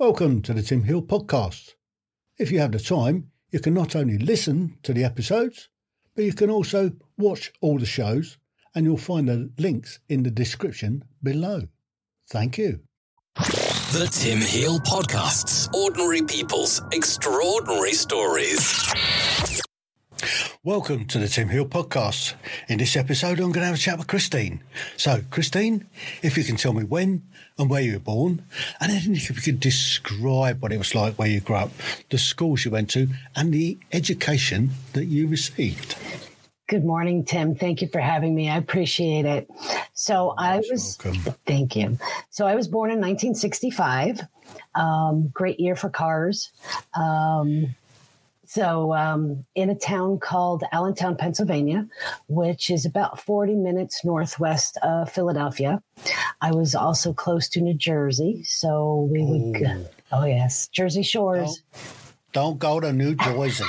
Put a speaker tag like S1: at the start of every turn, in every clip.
S1: Welcome to the Tim Hill podcast. If you have the time, you can not only listen to the episodes, but you can also watch all the shows, and you'll find the links in the description below. Thank you.
S2: The Tim Hill Podcasts. Ordinary people's extraordinary stories.
S1: Welcome to the Tim Hill podcast. In this episode, I'm going to have a chat with Christine. So, Christine, if you can tell me when and where you were born, and then if you could describe what it was like where you grew up, the schools you went to, and the education that you received.
S3: Good morning, Tim. Thank you for having me. I appreciate it. So I was,
S1: welcome.
S3: thank you. So I was born in 1965. Um, great year for cars. Um, so, um, in a town called Allentown, Pennsylvania, which is about 40 minutes northwest of Philadelphia. I was also close to New Jersey. So, we would,
S1: Ooh.
S3: oh, yes, Jersey Shores.
S1: Don't go to New Jersey.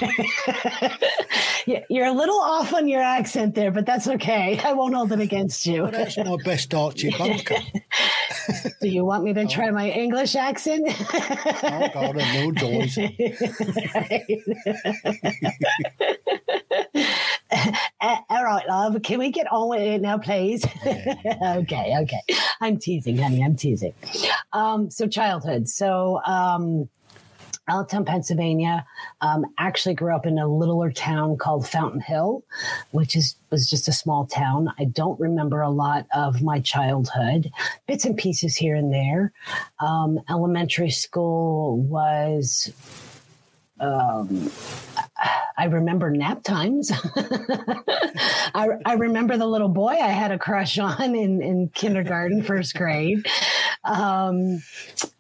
S3: You're a little off on your accent there, but that's okay. I won't hold it against you.
S1: Well, that's my best Archie Bunker.
S3: Do you want me to try my English accent?
S1: Don't go to New Jersey.
S3: All right, love. Can we get on with it now, please? okay, okay. I'm teasing, honey. I'm teasing. Um, so childhood. So um, Allentown, Pennsylvania. Um, actually grew up in a littler town called Fountain Hill, which is was just a small town. I don't remember a lot of my childhood, bits and pieces here and there. Um, elementary school was. Um, I remember nap times. I, I remember the little boy I had a crush on in, in kindergarten, first grade. Um,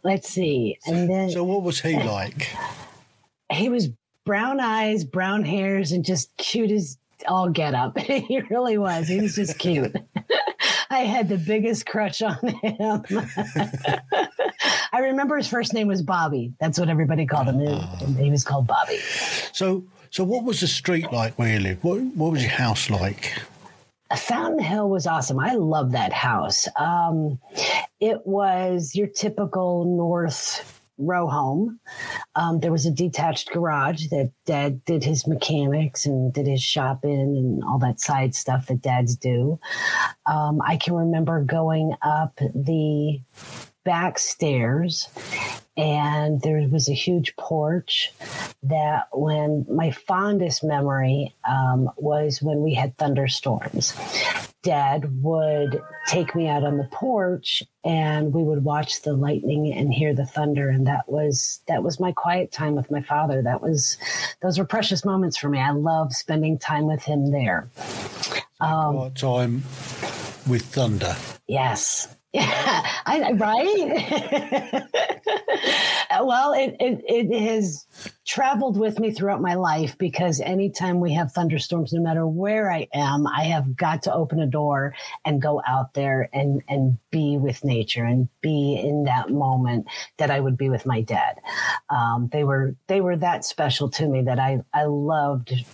S3: let's see. And then
S1: So, what was he like?
S3: he was brown eyes, brown hairs, and just cute as all get up. he really was. He was just cute. I had the biggest crush on him. I remember his first name was Bobby. That's what everybody called him. He was called Bobby.
S1: So, so what was the street like where you lived? What, what was your house like?
S3: Fountain Hill was awesome. I love that house. Um, it was your typical North row home. Um, there was a detached garage that dad did his mechanics and did his shopping and all that side stuff that dads do. Um, I can remember going up the back stairs and there was a huge porch that when my fondest memory um, was when we had thunderstorms dad would take me out on the porch and we would watch the lightning and hear the thunder and that was that was my quiet time with my father that was those were precious moments for me i love spending time with him there um,
S1: time with thunder.
S3: Yes. Yeah, I, right. well, it, it it has traveled with me throughout my life because anytime we have thunderstorms, no matter where I am, I have got to open a door and go out there and and be with nature and be in that moment that I would be with my dad. Um, they were they were that special to me that I I loved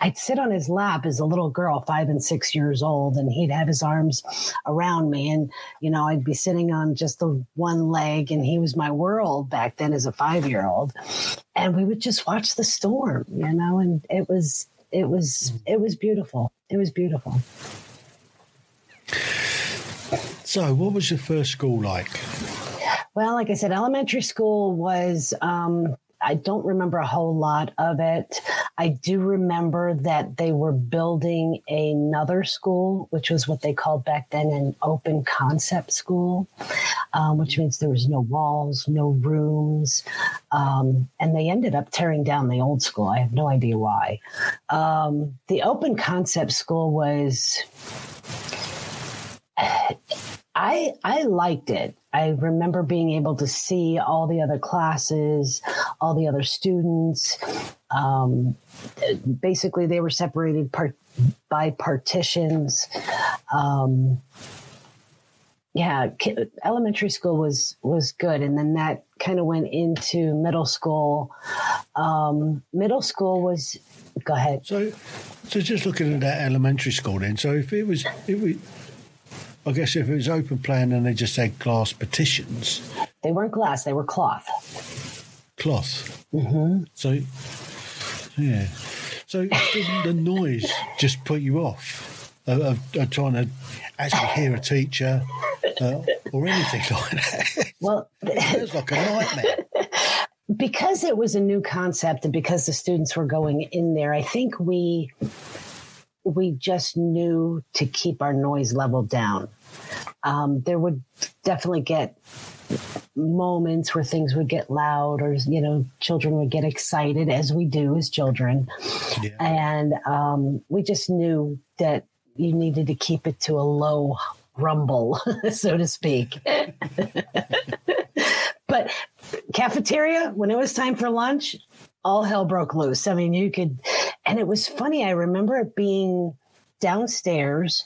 S3: I'd sit on his lap as a little girl, five and six years old, and he'd have his arms around me. And, you know, I'd be sitting on just the one leg, and he was my world back then as a five year old. And we would just watch the storm, you know, and it was, it was, it was beautiful. It was beautiful.
S1: So, what was your first school like?
S3: Well, like I said, elementary school was, um, I don't remember a whole lot of it. I do remember that they were building another school, which was what they called back then an open concept school, um, which means there was no walls, no rooms. Um, and they ended up tearing down the old school. I have no idea why. Um, the open concept school was. I I liked it. I remember being able to see all the other classes, all the other students. Um, basically, they were separated part, by partitions. Um, yeah, elementary school was was good, and then that kind of went into middle school. Um, middle school was. Go ahead.
S1: So, so just looking at that elementary school then. So, if it was, it was I guess if it was open plan and they just had glass partitions,
S3: They weren't glass; they were cloth.
S1: cloth. Mm-hmm. So, yeah. So didn't the noise just put you off of, of, of trying to actually hear a teacher uh, or anything like that?
S3: Well,
S1: it was like a nightmare.
S3: because it was a new concept and because the students were going in there, I think we we just knew to keep our noise level down. Um, there would definitely get moments where things would get loud or you know children would get excited as we do as children.
S1: Yeah.
S3: and um, we just knew that you needed to keep it to a low rumble so to speak. But cafeteria when it was time for lunch all hell broke loose. I mean you could and it was funny i remember it being downstairs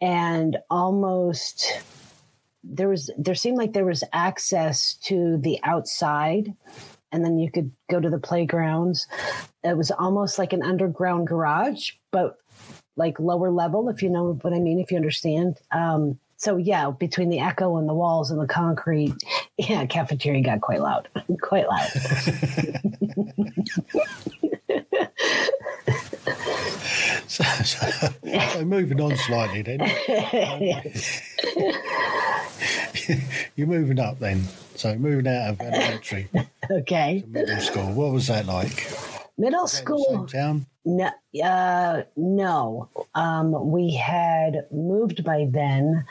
S3: and almost there was there seemed like there was access to the outside and then you could go to the playgrounds. It was almost like an underground garage but like lower level if you know what i mean if you understand. Um, so yeah between the echo and the walls and the concrete yeah cafeteria got quite loud quite loud
S1: So, so, so moving on slightly then. You're moving up then. So moving out of elementary
S3: okay
S1: middle school. What was that like?
S3: middle school
S1: town?
S3: No, uh, no. Um, we had moved by then.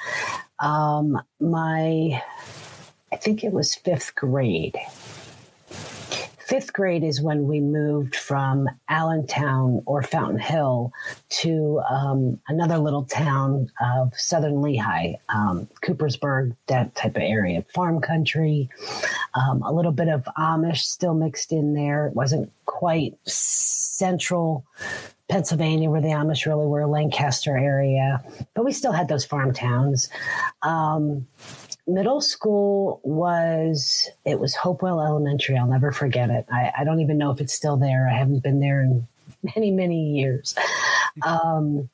S3: Um, my, I think it was fifth grade. Fifth grade is when we moved from Allentown or Fountain Hill to um, another little town of southern Lehigh, um, Coopersburg, that type of area, farm country, um, a little bit of Amish still mixed in there. It wasn't quite central Pennsylvania where the Amish really were, Lancaster area, but we still had those farm towns. Um, middle school was it was Hopewell Elementary. I'll never forget it. I, I don't even know if it's still there. I haven't been there in many many years. Um,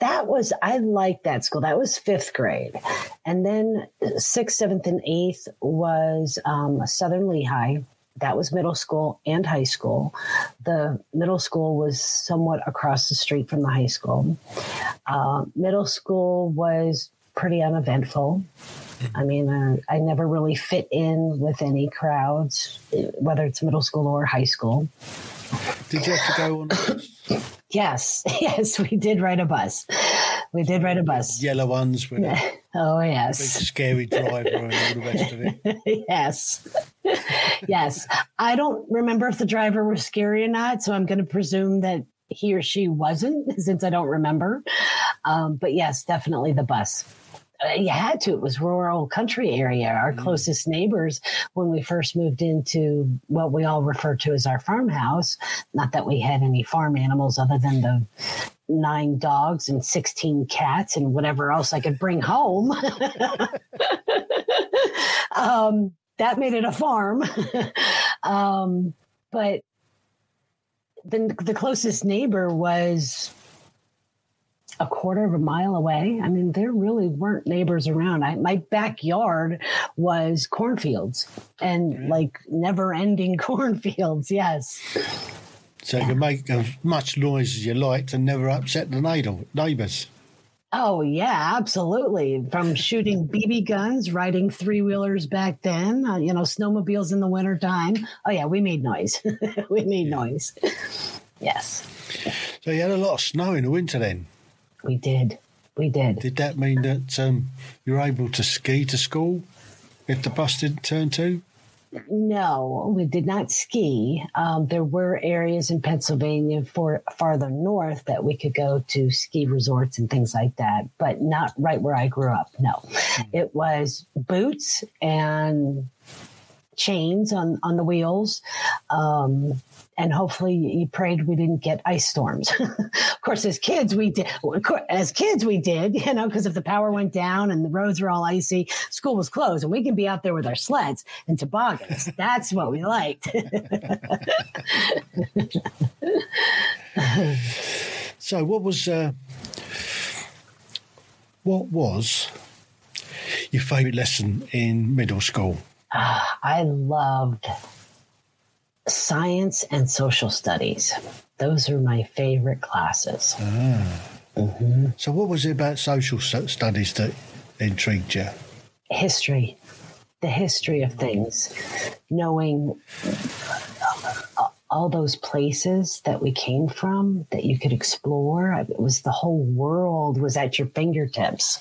S3: that was I liked that school. That was fifth grade, and then sixth, seventh, and eighth was um, Southern Lehigh. That was middle school and high school. The middle school was somewhat across the street from the high school. Uh, middle school was pretty uneventful. I mean, uh, I never really fit in with any crowds, whether it's middle school or high school.
S1: Did you have to go on
S3: Yes, yes, we did ride a bus. We did ride a bus.
S1: yellow ones with a
S3: Oh,
S1: big
S3: yes.
S1: scary driver and all the rest of it?
S3: yes. yes. I don't remember if the driver was scary or not, so I'm going to presume that he or she wasn't since I don't remember. Um, but yes, definitely the bus. Uh, You had to. It was rural country area. Our closest neighbors when we first moved into what we all refer to as our farmhouse. Not that we had any farm animals other than the nine dogs and 16 cats and whatever else I could bring home. um, that made it a farm. um, but the, the closest neighbor was a quarter of a mile away. I mean, there really weren't neighbors around. I, my backyard was cornfields and like never ending cornfields. Yes.
S1: So you can make as much noise as you like to never upset the neigh- neighbours.
S3: Oh yeah, absolutely. From shooting BB guns, riding three wheelers back then, uh, you know, snowmobiles in the wintertime. Oh yeah, we made noise. we made noise. Yes,
S1: So you had a lot of snow in the winter then.
S3: We did. We did.
S1: Did that mean that um, you were able to ski to school if the bus didn't turn to?
S3: No, we did not ski. Um, there were areas in Pennsylvania for farther north that we could go to ski resorts and things like that, but not right where I grew up. No, it was boots and chains on on the wheels. Um, and hopefully you prayed we didn't get ice storms. of course, as kids, we did. As kids, we did, you know, because if the power went down and the roads were all icy, school was closed, and we can be out there with our sleds and toboggans. That's what we liked.
S1: So what was uh, what was your favourite lesson in middle school?
S3: I loved science and social studies. Those are my favorite classes. Ah. Mm-hmm.
S1: So, what was it about social studies that intrigued you?
S3: History, the history of things, knowing uh, all those places that we came from that you could explore. It was the whole world was at your fingertips.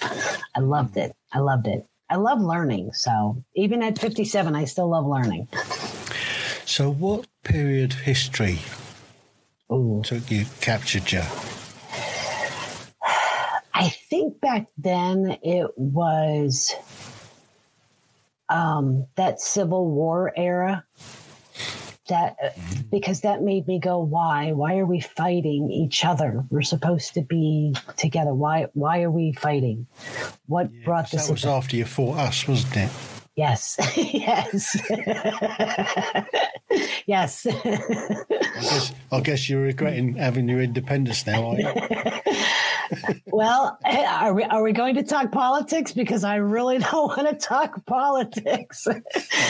S3: I loved it. I loved it. I love learning. So even at 57, I still love learning.
S1: So, what period of history
S3: Ooh.
S1: took you, captured you?
S3: I think back then it was um, that Civil War era. That because that made me go, why? Why are we fighting each other? We're supposed to be together. Why? Why are we fighting? What brought this?
S1: That was
S3: about?
S1: after you fought us, wasn't it?
S3: Yes, yes, yes.
S1: I guess, I guess you're regretting having your independence now, are you?
S3: well, are we, are we going to talk politics? Because I really don't want to talk politics.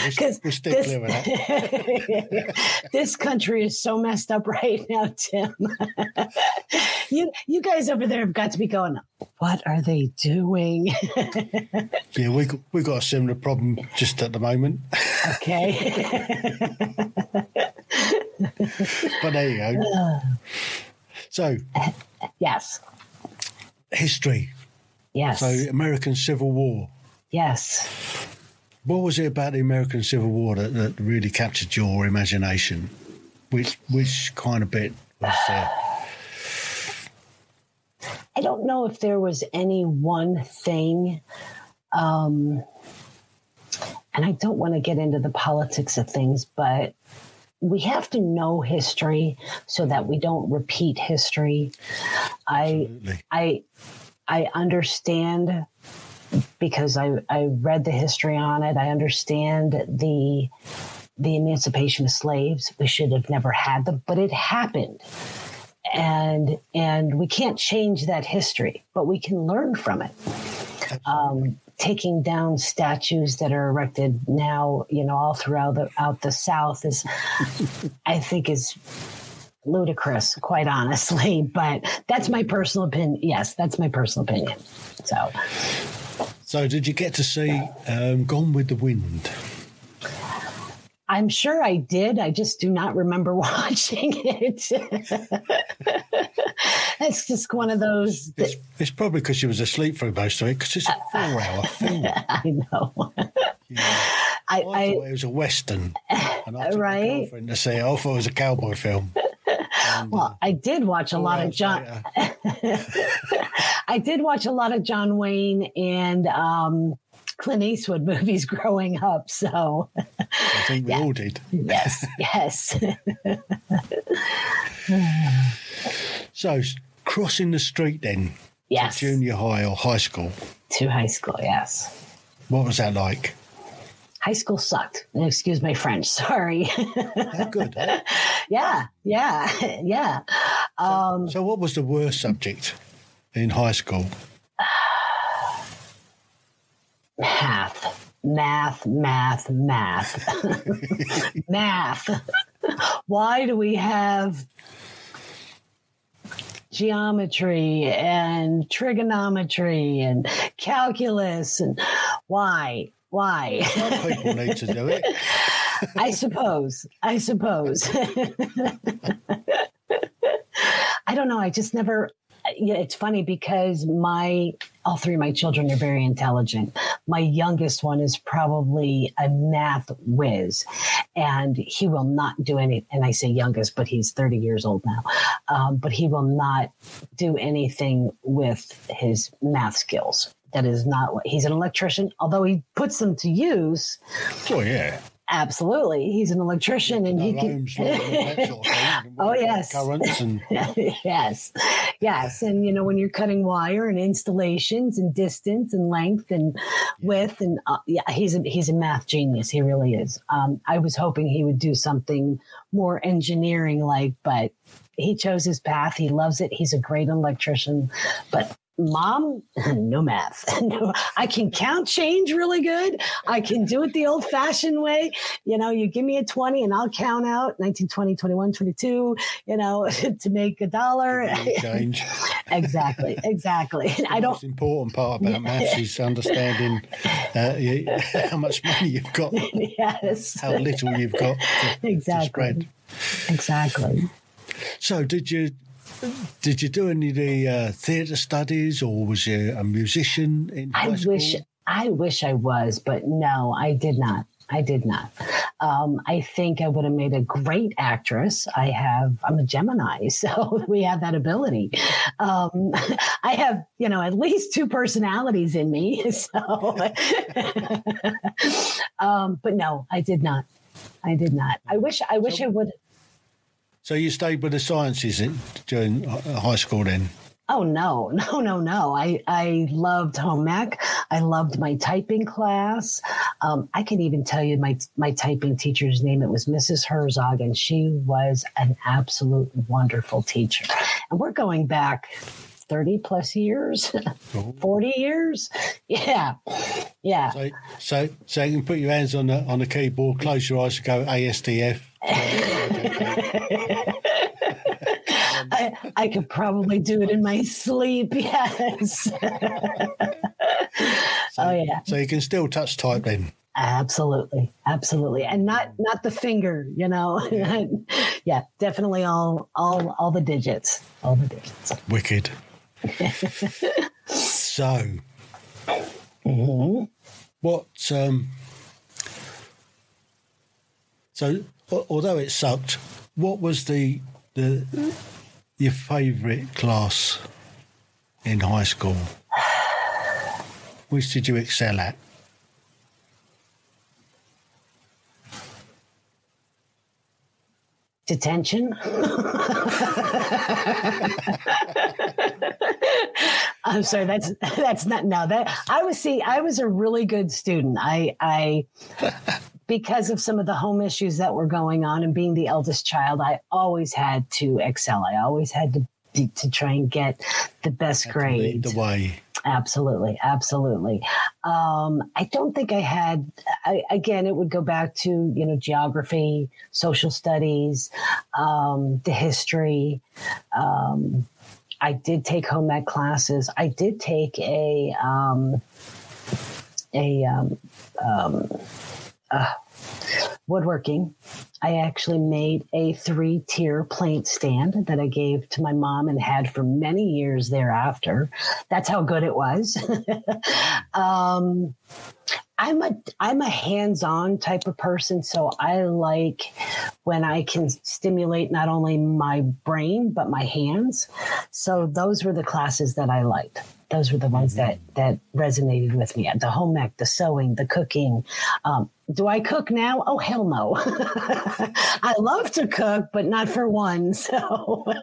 S3: Because
S1: we'll
S3: this,
S1: clear of that.
S3: this country is so messed up right now, Tim. you you guys over there have got to be going. What are they doing?
S1: Yeah, we we got a similar problem just at the moment.
S3: okay.
S1: But there you go. So,
S3: yes.
S1: History.
S3: Yes.
S1: So, American Civil War.
S3: yes.
S1: What was it about the American Civil War that, that really captured your imagination? Which which kind of bit was there?
S3: I don't know if there was any one thing. Um, and I don't want to get into the politics of things, but we have to know history so that we don't repeat history. I
S1: Absolutely.
S3: I I understand because I, I read the history on it. I understand the the emancipation of slaves. We should have never had them, but it happened. And and we can't change that history, but we can learn from it. Um, taking down statues that are erected now, you know, all throughout the out the South is, I think, is ludicrous, quite honestly. But that's my personal opinion. Yes, that's my personal opinion. So
S1: So, did you get to see um, Gone with the Wind?
S3: I'm sure I did. I just do not remember watching it. it's just one of those. That,
S1: It's, it's probably because she was asleep through most of it because it's a four-hour film.
S3: I know.
S1: Yeah.
S3: I,
S1: I thought it was a western, and I took
S3: Right.
S1: to it. I thought it was a cowboy film. And,
S3: well, I did watch a lot of John. I did watch a lot of John Wayne and um, Clint Eastwood movies growing up. So
S1: I think we all did.
S3: yes, yes.
S1: So, crossing the street then,
S3: Yes.
S1: junior high or high school,
S3: To high school, yes.
S1: what was that like?
S3: High school sucked. Excuse my French. Sorry.
S1: How good.
S3: yeah, yeah, yeah. Um,
S1: So, what was the worst subject in high school?
S3: Math, math, math, math, math. Why do we have geometry and trigonometry and calculus and why? Why?
S1: Some people need to do it.
S3: I suppose. I suppose. I don't know. I just never. Yeah, it's funny because my all three of my children are very intelligent. My youngest one is probably a math whiz, and he will not do any. And I say youngest, but he's thirty years old now. Um, but he will not do anything with his math skills. That is not what he's an electrician. Although he puts them to use,
S1: Oh, yeah.
S3: Absolutely. He's an electrician and he can.
S1: Ohm's law and that sort of thing.
S3: Oh, yes.
S1: Currents and
S3: yes. Yes. And, you know, when you're cutting wire and installations and distance and length and width, and uh, yeah, he's a, he's a math genius. He really is. Um, I was hoping he would do something more engineering like, but he chose his path. He loves it. He's a great electrician, but Mom, no math. no, I can count change really good. I can do it the old fashioned way. You know, you give me a 20 and I'll count out 19, 20, 21, 22, you know, to make a dollar.
S1: Change.
S3: exactly. Exactly. I don't.
S1: most important part about maths is understanding uh, how much money you've got,
S3: yes.
S1: how little you've got to, to
S3: Exactly.
S1: spread.
S3: Exactly.
S1: So, did you did you do any of the uh, theatre studies, or was you a musician in
S3: I
S1: school?
S3: wish I wish I was, but no, I did not. I did not. Um, I think I would have made a great actress. I have. I'm a Gemini, so we have that ability. Um, I have, you know, at least two personalities in me. So, um, but no, I did not. I did not. I wish. I wish I would.
S1: So you stayed with the sciences in, during uh, high school then?
S3: Oh no, no, no, no! I I loved home ec. I loved my typing class. Um, I can even tell you my my typing teacher's name. It was Mrs. Herzog, and she was an absolute wonderful teacher. And we're going back thirty plus years, forty years. Yeah, yeah.
S1: So, so, so you can put your hands on the on the keyboard, close your eyes, and go ASDF.
S3: I, I could probably do it in my sleep. Yes. oh yeah.
S1: So you can still touch type then.
S3: Absolutely, absolutely, and not not the finger, you know. Yeah, definitely all all all the digits, all the digits.
S1: Wicked. so, what? Um, so, although it sucked, what was the the your favourite class in high school? Which did you excel at?
S3: Detention. I'm sorry. That's that's not no. That I was see. I was a really good student. I I because of some of the home issues that were going on and being the eldest child, I always had to excel. I always had to to try and get the best
S1: Lead
S3: grades.
S1: the way.
S3: Absolutely, absolutely. Um, I don't think I had. I, again, it would go back to you know geography, social studies, um, the history. Um, I did take home ec classes. I did take a um, a um, um, uh, woodworking. I actually made a three tier plate stand that I gave to my mom and had for many years thereafter. That's how good it was. um, I'm a I'm a hands-on type of person, so I like when I can stimulate not only my brain but my hands. So those were the classes that I liked. Those were the ones that that resonated with me. The home ec, the sewing, the cooking. Um, do I cook now? Oh hell no! I love to cook, but not for one. So.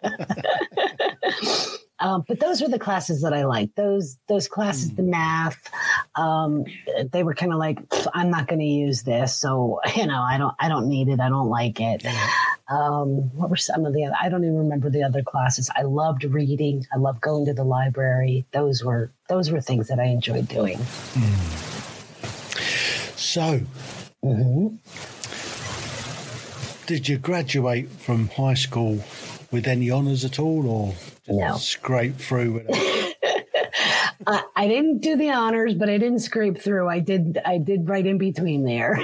S3: Um, but those were the classes that I liked. Those those classes, the math, um, they were kind of like, I'm not going to use this, so you know, I don't I don't need it. I don't like it. Um, what were some of the other? I don't even remember the other classes. I loved reading. I loved going to the library. Those were those were things that I enjoyed doing.
S1: So,
S3: hmm
S1: did you graduate from high school with any honours at all, or just
S3: No.
S1: scrape through with it?
S3: I, I didn't do the honors, but I didn't scrape through. I did I did right in between there.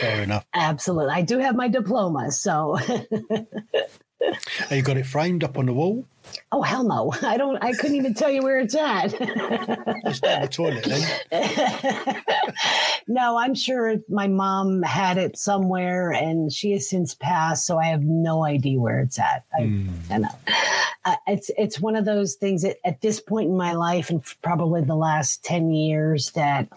S1: Fair enough.
S3: Absolutely, I do have my diploma, so.
S1: Have you got it framed up on the wall?
S3: Oh hell no! I don't. I couldn't even tell you where it's at.
S1: It's down the toilet then.
S3: no, I'm sure my mom had it somewhere, and she has since passed, so I have no idea where it's at. I, I know. Uh, it's it's one of those things that at this point in my life, and probably the last ten years, that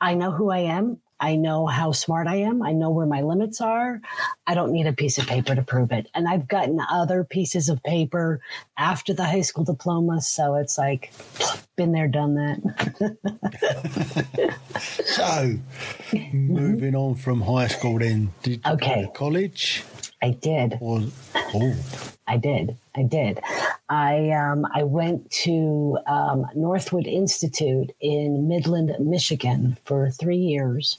S3: I know who I am. I know how smart I am. I know where my limits are. I don't need a piece of paper to prove it. And I've gotten other pieces of paper after the high school diploma. So it's like, been there, done that.
S1: So, mm-hmm. moving on from high school, then did you
S3: Okay.
S1: go to college
S3: I did.
S1: or oh,
S3: I did. I did. I um, I went to um, Northwood Institute in Midland, Michigan, for three years.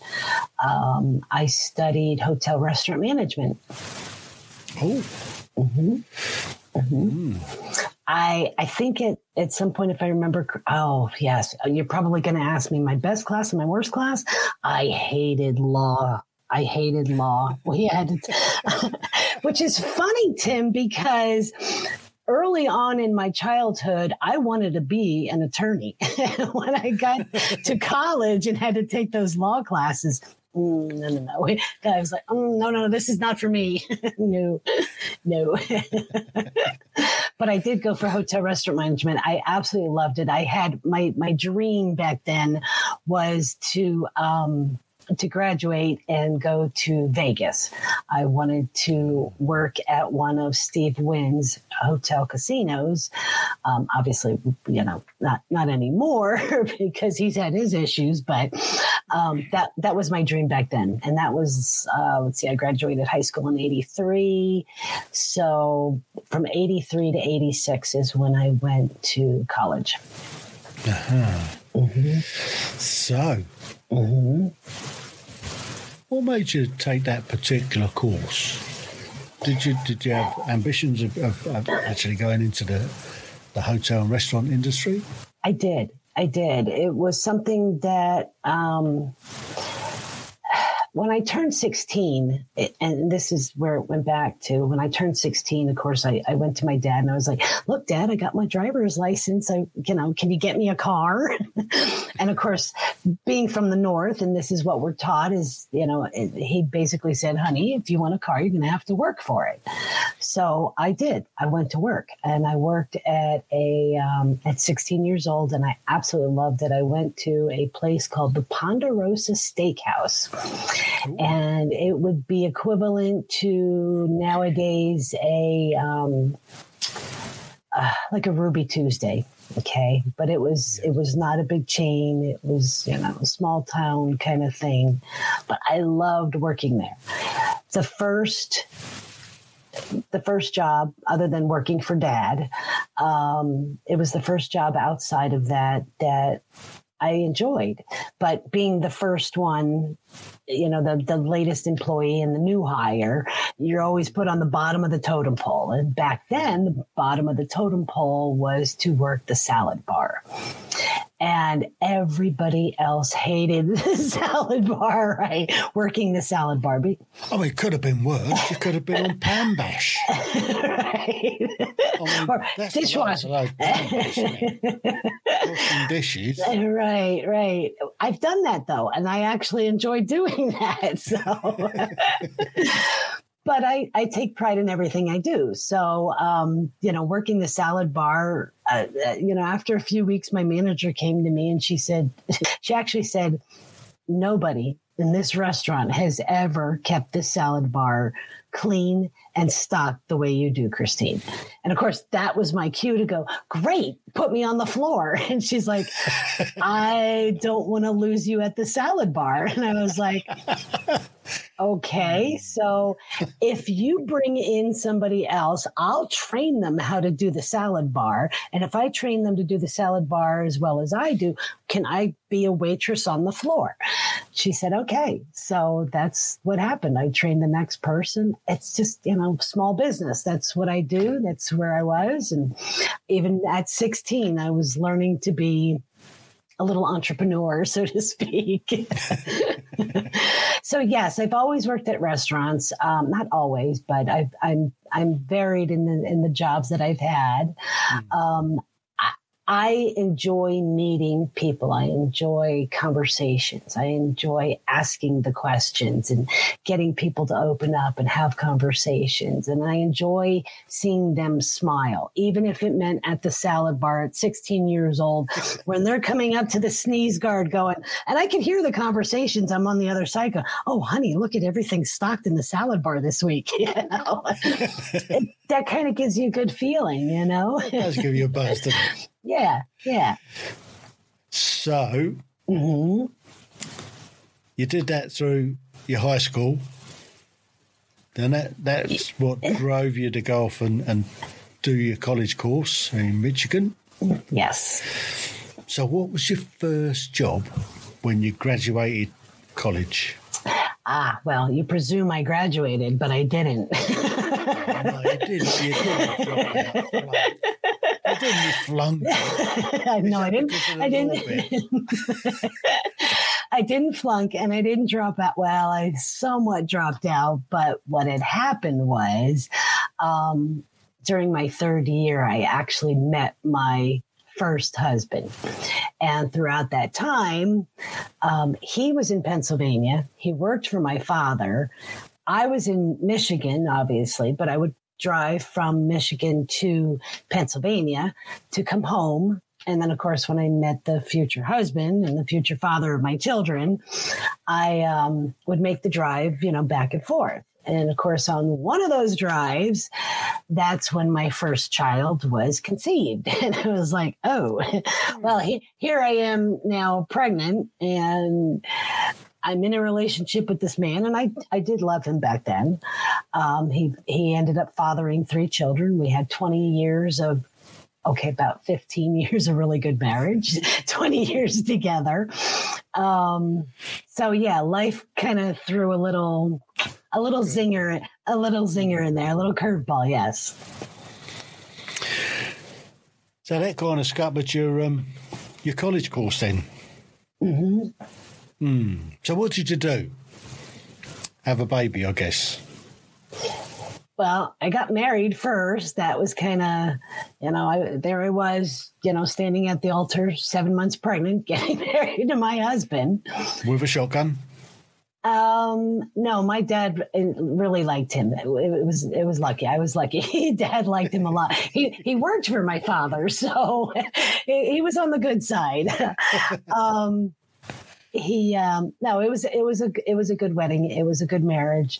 S3: Um, I studied hotel restaurant management.
S1: Oh,
S3: hmm hmm I I think at at some point, if I remember, oh yes, you're probably going to ask me my best class and my worst class. I hated law. I hated law. We had, to, which is funny, Tim, because early on in my childhood, I wanted to be an attorney. when I got to college and had to take those law classes, mm, no, no, no. I was like, mm, no, no, this is not for me. no, no. but I did go for hotel restaurant management. I absolutely loved it. I had my my dream back then was to um, to graduate and go to Vegas. I wanted to work at one of Steve Wynn's hotel casinos. Um, obviously, you know, not not anymore because he's had his issues, but um, that that was my dream back then. And that was uh, let's see, I graduated high school in '83, so from '83 to '86 is when I went to college.
S1: uh-huh.
S3: Mm-hmm.
S1: so
S3: Mm-hmm.
S1: what made you take that particular course? Did you did you have ambitions of, of, of actually going into the the hotel and restaurant industry?
S3: I did. I did. It was something that um, when I turned 16, and this is where it went back to when I turned 16, of course, I, I went to my dad and I was like, look, dad, I got my driver's license. I, you know, can you get me a car? and of course, being from the North, and this is what we're taught is, you know, he basically said, honey, if you want a car, you're going to have to work for it. So I did. I went to work and I worked at a, um, at 16 years old and I absolutely loved it. I went to a place called the Ponderosa Steakhouse and it would be equivalent to nowadays a um, uh, like a Ruby Tuesday. Okay, but it was it was not a big chain. It was you know a small town kind of thing, but I loved working there. The first the first job other than working for dad um, it was the first job outside of that that I enjoyed. But being the first one, you know, the, the latest employee and the new hire, you're always put on the bottom of the totem pole. And back then, the bottom of the totem pole was to work the salad bar. And everybody else hated the salad bar, right? Working the salad bar.
S1: Oh, it could have been worse. You could have been on Pan Bash.
S3: right?
S1: I mean,
S3: Or dishwasher.
S1: last of those Pan Bash, Washing dishes.
S3: Right, right. I've done that though, and I actually enjoy doing that. So, but I, I take pride in everything I do. So, um, you know, working the salad bar, uh, uh, you know, after a few weeks, my manager came to me and she said, she actually said, nobody in this restaurant has ever kept this salad bar clean and stocked the way you do, Christine. And of course, that was my cue to go, great, put me on the floor. And she's like, I don't want to lose you at the salad bar. And I was like, okay, so if you bring in somebody else, I'll train them how to do the salad bar. And if I train them to do the salad bar as well as I do, can I be a waitress on the floor? She said, okay. So that's what happened. I trained the next person. It's just, you know, small business. That's what I do. That's where I was. And even at 16, I was learning to be a little entrepreneur, so to speak. so yes, I've always worked at restaurants. Um, not always, but I've, I'm I'm varied in the in the jobs that I've had. Um, I, enjoy meeting people. I enjoy conversations. I enjoy asking the questions and getting people to open up and have conversations. And I enjoy seeing them smile, even if it meant at the salad bar at 16 years old when they're coming up to the sneeze guard going, and I can hear the conversations. I'm on the other side going, oh, honey, look at everything stocked in the salad bar this week. You know, It- that kind of gives you a good feeling, you know?
S1: It does give you a buzz?
S3: Yeah, yeah.
S1: So
S3: hmm
S1: you did that through your high school. Then that that's what drove you to go off and, and do your college course in Michigan.
S3: Yes.
S1: So, what was your first job when you graduated college?
S3: Ah, well, you presume I graduated, but I didn't.
S1: no, you didn't. You didn't. Didn't. You flunked.
S3: no, I didn't. I didn't. I didn't flunk and I didn't drop out. Well, I somewhat dropped out, but what had happened was um, during my third year, I actually met my first husband. And throughout that time, um, he was in Pennsylvania. He worked for my father. I was in Michigan, obviously, but I would drive from Michigan to Pennsylvania to come home. And then, of course, when I met the future husband and the future father of my children, I um, would make the drive, you know, back and forth. And of course, on one of those drives, that's when my first child was conceived. And I was like, oh, well, he, here I am now pregnant and I'm in a relationship with this man, and I I did love him back then. Um, he he ended up fathering three children. We had 20 years of okay, about 15 years of really good marriage, 20 years together. Um, so yeah, life kind of threw a little a little zinger, a little zinger in there, a little curveball, yes.
S1: So that kind of but your um, your college course then. Mm-hmm. Hmm. So what did you do? Have a baby, I guess.
S3: Well, I got married first. That was kind of, you know, I, there I was, you know, standing at the altar, seven months pregnant, getting married to my husband
S1: with a shotgun.
S3: Um, no, my dad really liked him. It, it, was it was lucky. I was lucky. dad liked him a lot. He he worked for my father, so he, he was on the good side. um, he um, no it was it was a it was a good wedding. It was a good marriage.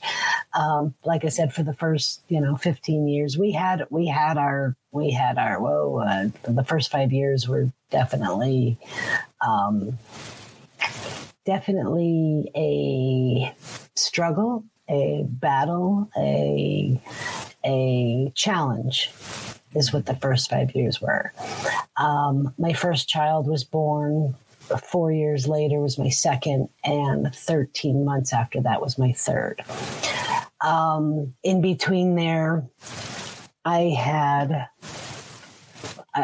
S3: Um, like i said for the first you know 15 years we had we had our we had our whoa uh, the first five years were definitely um, definitely a struggle a battle a a challenge is what the first five years were. Um, my first child was born four years later was my second, and 13 months after that was my third. Um, in between there, I had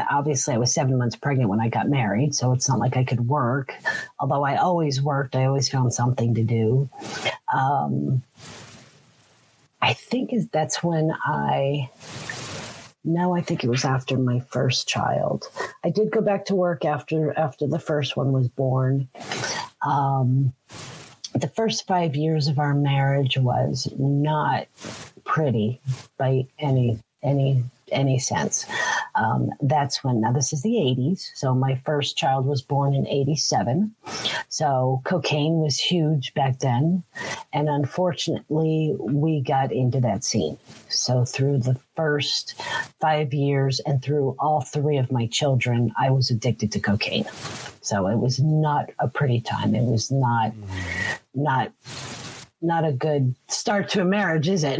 S3: obviously I was seven months pregnant when I got married, so it's not like I could work. Although I always worked, I always found something to do. Um, I think is that's when I no, I think it was after my first child. I did go back to work after after the first one was born. Um, the first five years of our marriage was not pretty by any any any sense. Um, that's when, now this is the 80s. So my first child was born in 87. So cocaine was huge back then. And unfortunately, we got into that scene. So through the first five years and through all three of my children, I was addicted to cocaine. So it was not a pretty time. It was not, not, not a good start to a marriage, is it?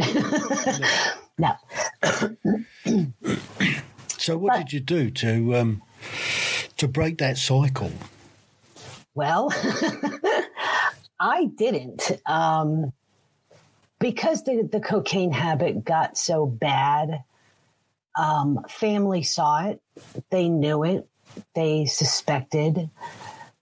S3: no.
S1: so, what but, did you do to um, to break that cycle?
S3: Well, I didn't. Um, because the, the cocaine habit got so bad, um, family saw it, they knew it, they suspected.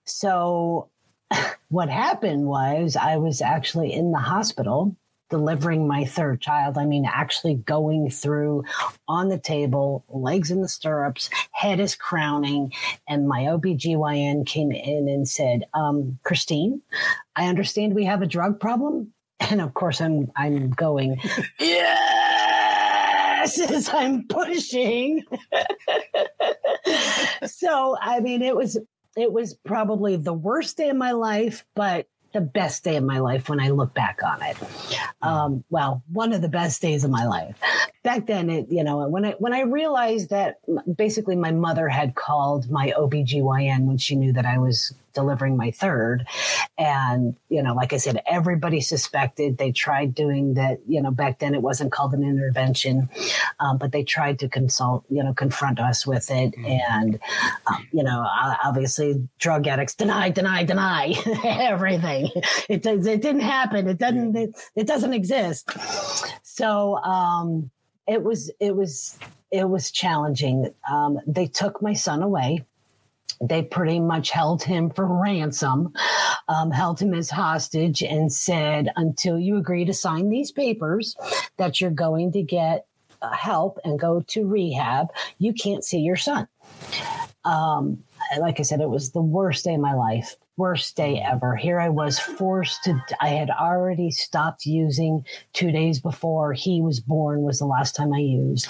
S3: So, what happened was I was actually in the hospital delivering my third child. I mean, actually going through on the table, legs in the stirrups, head is crowning. And my OBGYN came in and said, um, Christine, I understand we have a drug problem. And of course, I'm, I'm going, yes, as I'm pushing. so, I mean, it was, it was probably the worst day of my life, but the best day of my life when I look back on it. Um, well, one of the best days of my life. back then it you know when i when i realized that basically my mother had called my obgyn when she knew that i was delivering my third and you know like i said everybody suspected they tried doing that you know back then it wasn't called an intervention um, but they tried to consult you know confront us with it mm-hmm. and um, you know obviously drug addicts deny deny deny everything it, does, it didn't happen. It doesn't it, it doesn't exist. So um, it was it was it was challenging. Um, they took my son away. They pretty much held him for ransom, um, held him as hostage, and said, until you agree to sign these papers that you're going to get uh, help and go to rehab, you can't see your son. Um, like I said, it was the worst day of my life, worst day ever. Here I was forced to, I had already stopped using two days before he was born, was the last time I used.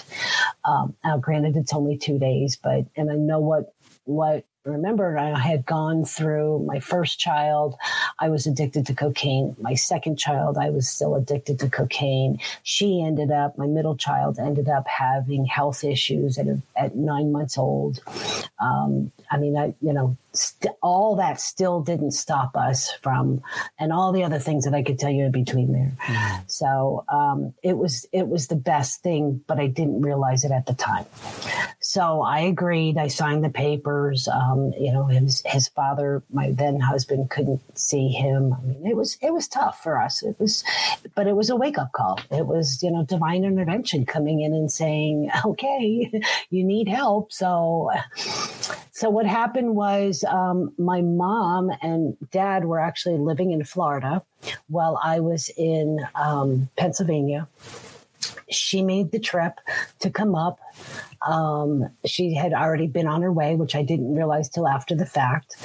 S3: Um, now, granted, it's only two days, but, and I know what, what remember I had gone through my first child, I was addicted to cocaine. My second child, I was still addicted to cocaine. She ended up, my middle child ended up having health issues at, a, at nine months old. Um, I mean, I, you know, st- all that still didn't stop us from, and all the other things that I could tell you in between there. Mm. So um, it was it was the best thing, but I didn't realize it at the time. So I agreed. I signed the papers. Um, you know, his his father, my then husband, couldn't see him. I mean, it was it was tough for us. It was, but it was a wake up call. It was you know divine intervention coming in and saying, okay, you need help. So so what happened was um, my mom and dad were actually living in Florida while I was in um, Pennsylvania. She made the trip to come up. Um, she had already been on her way, which I didn't realize till after the fact.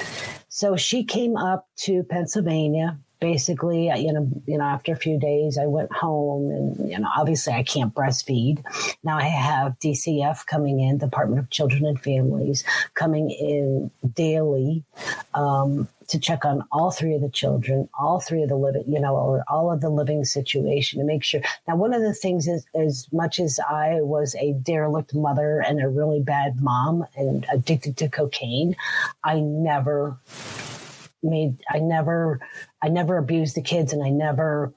S3: So she came up to Pennsylvania basically, you know, you know, after a few days, I went home, and you know, obviously, I can't breastfeed. Now I have DCF coming in, Department of Children and Families, coming in daily. Um, to check on all three of the children, all three of the living, you know, or all of the living situation to make sure. Now, one of the things is, as much as I was a derelict mother and a really bad mom and addicted to cocaine, I never made I never I never abused the kids and I never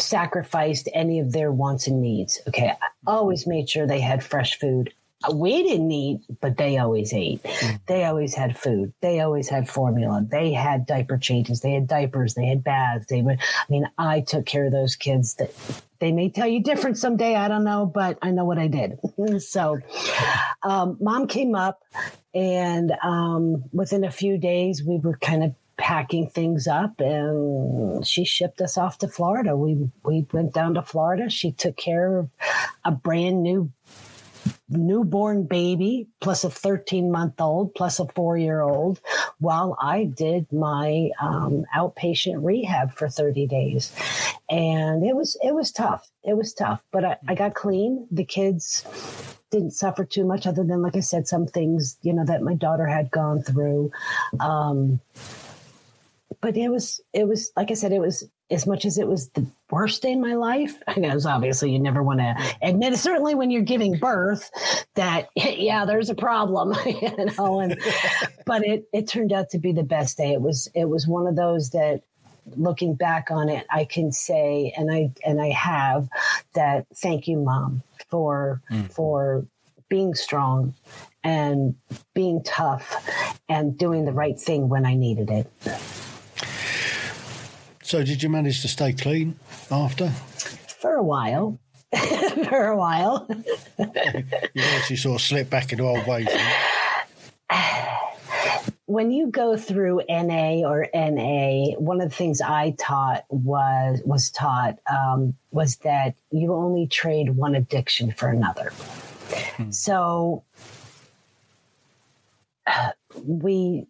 S3: sacrificed any of their wants and needs. Okay. I always made sure they had fresh food. We didn't eat, but they always ate. Mm. They always had food. They always had formula. They had diaper changes. They had diapers. They had baths. They would, I mean, I took care of those kids that they may tell you different someday. I don't know, but I know what I did. so, um, mom came up and um, within a few days, we were kind of packing things up and she shipped us off to Florida. We we went down to Florida. She took care of a brand new newborn baby plus a 13 month old plus a four year old while I did my um, outpatient rehab for 30 days. And it was, it was tough. It was tough, but I, I got clean. The kids didn't suffer too much other than, like I said, some things, you know, that my daughter had gone through. Um, but it was, it was, like I said, it was as much as it was the worst day in my life, because obviously you never want to admit, certainly when you're giving birth, that yeah, there's a problem, you know. And but it it turned out to be the best day. It was it was one of those that looking back on it, I can say, and I and I have that. Thank you, mom, for mm. for being strong and being tough and doing the right thing when I needed it.
S1: So, did you manage to stay clean after?
S3: For a while. For a while.
S1: you actually sort of slipped back into old ways.
S3: when you go through NA or NA, one of the things I taught was was taught um, was that you only trade one addiction for another. Hmm. So we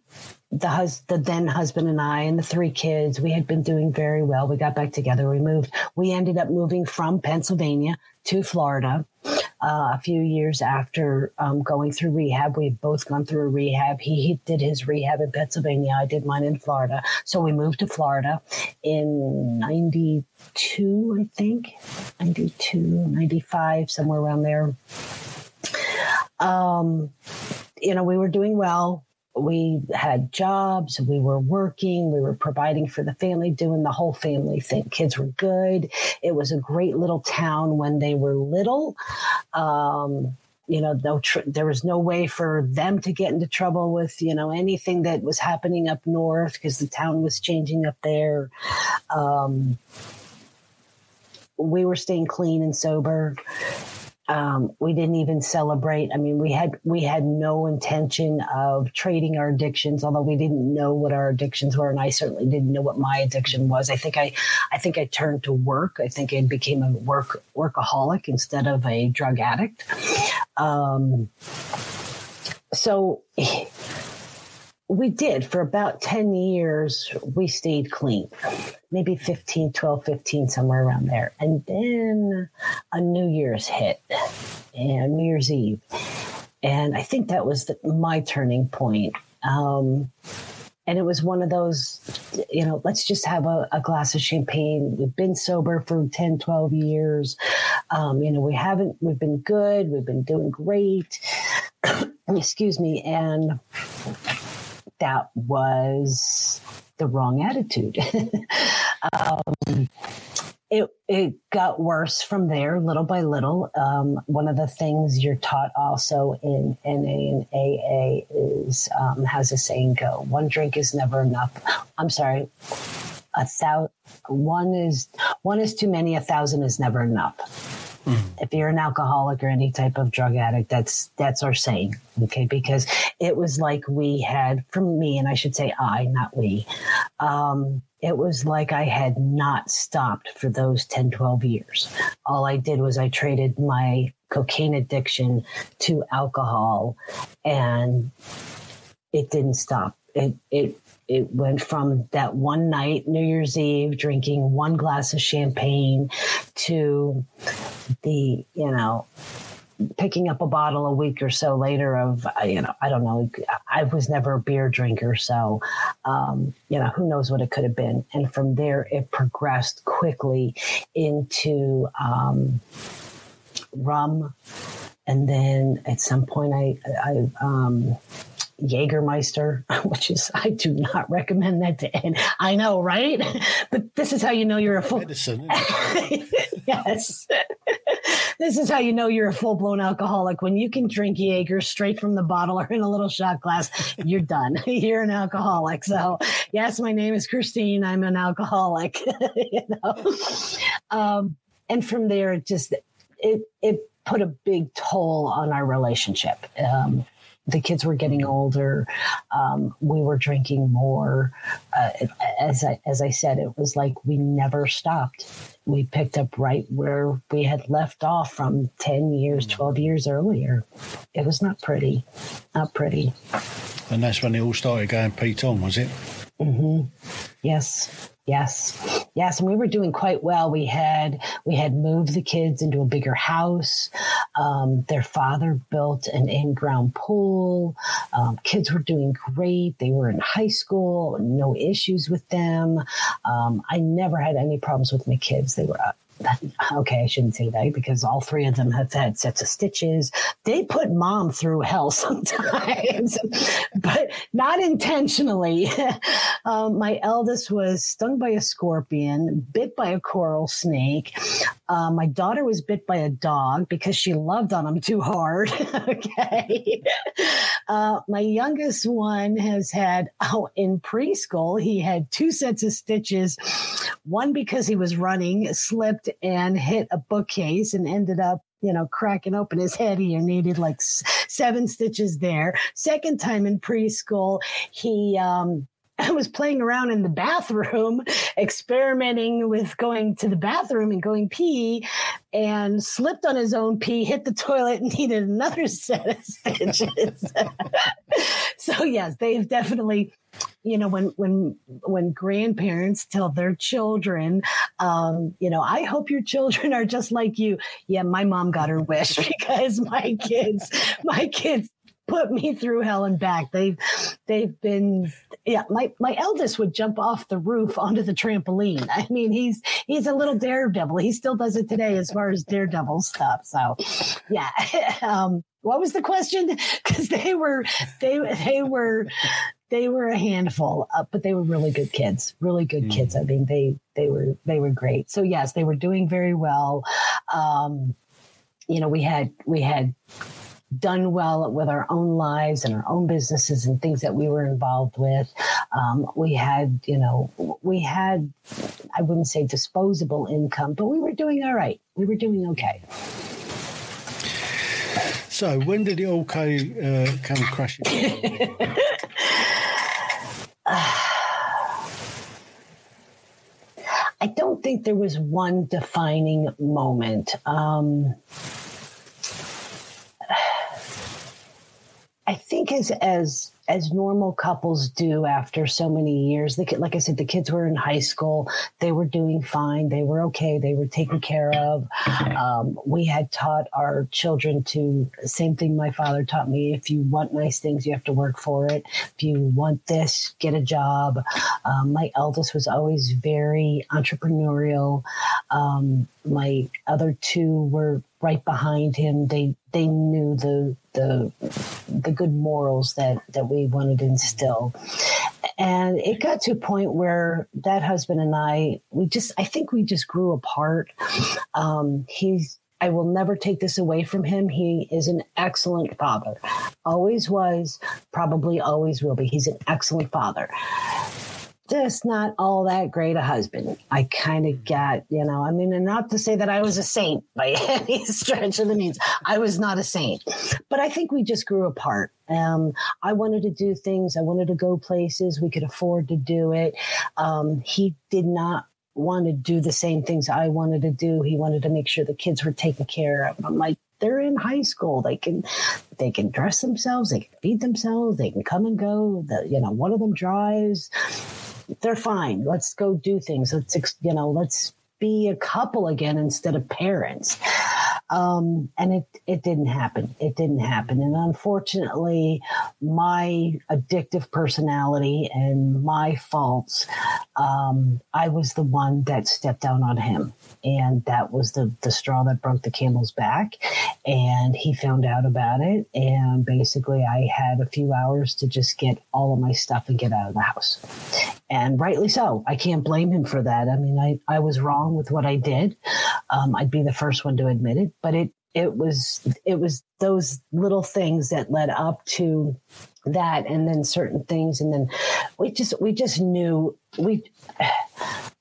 S3: the hus- the then husband and I and the three kids, we had been doing very well. We got back together. We moved. We ended up moving from Pennsylvania to Florida. uh, a few years after um, going through rehab. We've both gone through a rehab. He, he did his rehab in Pennsylvania. I did mine in Florida. So we moved to Florida in 92, I think, 92, 95, somewhere around there. Um, you know, we were doing well we had jobs, we were working, we were providing for the family, doing the whole family thing. Kids were good. It was a great little town when they were little. Um, you know, no tr- there was no way for them to get into trouble with, you know, anything that was happening up north because the town was changing up there. Um, we were staying clean and sober um, we didn't even celebrate. I mean, we had we had no intention of trading our addictions, although we didn't know what our addictions were, and I certainly didn't know what my addiction was. I think I, I think I turned to work. I think I became a work workaholic instead of a drug addict. Um, so we did. For about 10 years we stayed clean. Maybe 15 12 15 somewhere around there. And then a new year's hit and new year's eve. And i think that was the, my turning point. Um, and it was one of those you know let's just have a, a, glass of champagne. We've been sober for 10 12 years. Um, you know we haven't we've been good. We've been doing great. Excuse me. And that was the wrong attitude. um, it, it got worse from there, little by little. Um, one of the things you're taught also in NA and AA is um, has a saying go: one drink is never enough. I'm sorry, a thousand. One is one is too many. A thousand is never enough. Mm. If you're an alcoholic or any type of drug addict, that's that's our saying. Okay, because it was like we had from me, and I should say I, not we. Um, it was like I had not stopped for those 10, 12 years. All I did was I traded my cocaine addiction to alcohol and it didn't stop. It it it went from that one night, New Year's Eve, drinking one glass of champagne to the, you know, picking up a bottle a week or so later of uh, you know i don't know i was never a beer drinker so um, you know who knows what it could have been. And from there it progressed quickly into um, rum. And then at some point i i um, Jägermeister, which is I do not recommend that to end. I know, right? But this is how you know you're a full
S1: medicine.
S3: yes. this is how you know you're a full blown alcoholic when you can drink Jaeger straight from the bottle or in a little shot glass. You're done. you're an alcoholic. So yes, my name is Christine. I'm an alcoholic. you know, um, and from there, it just it it put a big toll on our relationship. Um, the kids were getting older. Um, we were drinking more. Uh, as I, as I said, it was like we never stopped. We picked up right where we had left off from 10 years, 12 years earlier. It was not pretty, not pretty.
S1: And that's when it all started going Pete on, was it?
S3: Mm-hmm. Yes. Yes. Yes. And we were doing quite well. We had we had moved the kids into a bigger house. Um, their father built an in-ground pool. Um, kids were doing great. They were in high school, no issues with them. Um, I never had any problems with my kids. They were okay, I shouldn't say that because all three of them have had sets of stitches. They put mom through hell sometimes, but not intentionally. um, my eldest was stung by a scorpion, bit by a coral snake. Uh, my daughter was bit by a dog because she loved on him too hard. okay. Uh, my youngest one has had, oh, in preschool, he had two sets of stitches, one because he was running, slipped and hit a bookcase and ended up you know, cracking open his head. He needed like seven stitches there. Second time in preschool, he um, I was playing around in the bathroom, experimenting with going to the bathroom and going pee, and slipped on his own pee, hit the toilet, and needed another set of stitches. so, yes, they've definitely you know when when when grandparents tell their children um, you know i hope your children are just like you yeah my mom got her wish because my kids my kids put me through hell and back. They've they've been yeah, my my eldest would jump off the roof onto the trampoline. I mean, he's he's a little daredevil. He still does it today as far as daredevil stuff. So yeah. um what was the question? Because they were they they were they were a handful, uh, but they were really good kids, really good mm. kids. I mean, they they were they were great. So yes, they were doing very well. Um, you know, we had we had done well with our own lives and our own businesses and things that we were involved with. Um, we had, you know, we had, I wouldn't say disposable income, but we were doing all right. We were doing okay.
S1: So when did it all come, uh, come crashing?
S3: I don't think there was one defining moment. Um, I think as as as normal couples do after so many years. The, like I said, the kids were in high school. They were doing fine. They were okay. They were taken care of. Um, we had taught our children to same thing my father taught me. If you want nice things, you have to work for it. If you want this, get a job. Um, my eldest was always very entrepreneurial. Um, my other two were right behind him. They they knew the the the good morals that that we wanted to instill. And it got to a point where that husband and I, we just, I think we just grew apart. Um, he's, I will never take this away from him. He is an excellent father. Always was, probably always will be. He's an excellent father just not all that great a husband. I kind of got, you know, I mean, and not to say that I was a saint by any stretch of the means. I was not a saint, but I think we just grew apart. Um, I wanted to do things. I wanted to go places. We could afford to do it. Um, he did not want to do the same things I wanted to do. He wanted to make sure the kids were taken care of. I'm like, they're in high school. They can, they can dress themselves. They can feed themselves. They can come and go. The, you know, one of them drives they're fine. Let's go do things. Let's, you know, let's be a couple again instead of parents. Um, and it, it didn't happen. It didn't happen. And unfortunately, my addictive personality and my faults, um, I was the one that stepped down on him. And that was the, the straw that broke the camel's back. And he found out about it. And basically, I had a few hours to just get all of my stuff and get out of the house. And rightly so. I can't blame him for that. I mean, I, I was wrong with what I did. Um, I'd be the first one to admit it but it it was it was those little things that led up to that and then certain things and then we just we just knew we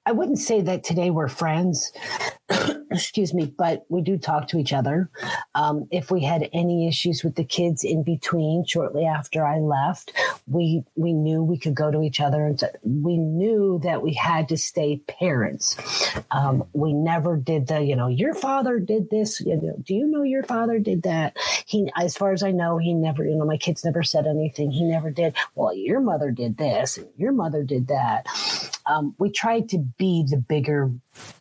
S3: I wouldn't say that today we're friends excuse me, but we do talk to each other. Um, if we had any issues with the kids in between, shortly after I left, we we knew we could go to each other, and we knew that we had to stay parents. Um, we never did the, you know, your father did this. You know, do you know your father did that? He, as far as I know, he never, you know, my kids never said anything. He never did. Well, your mother did this, and your mother did that. Um, we tried to be the bigger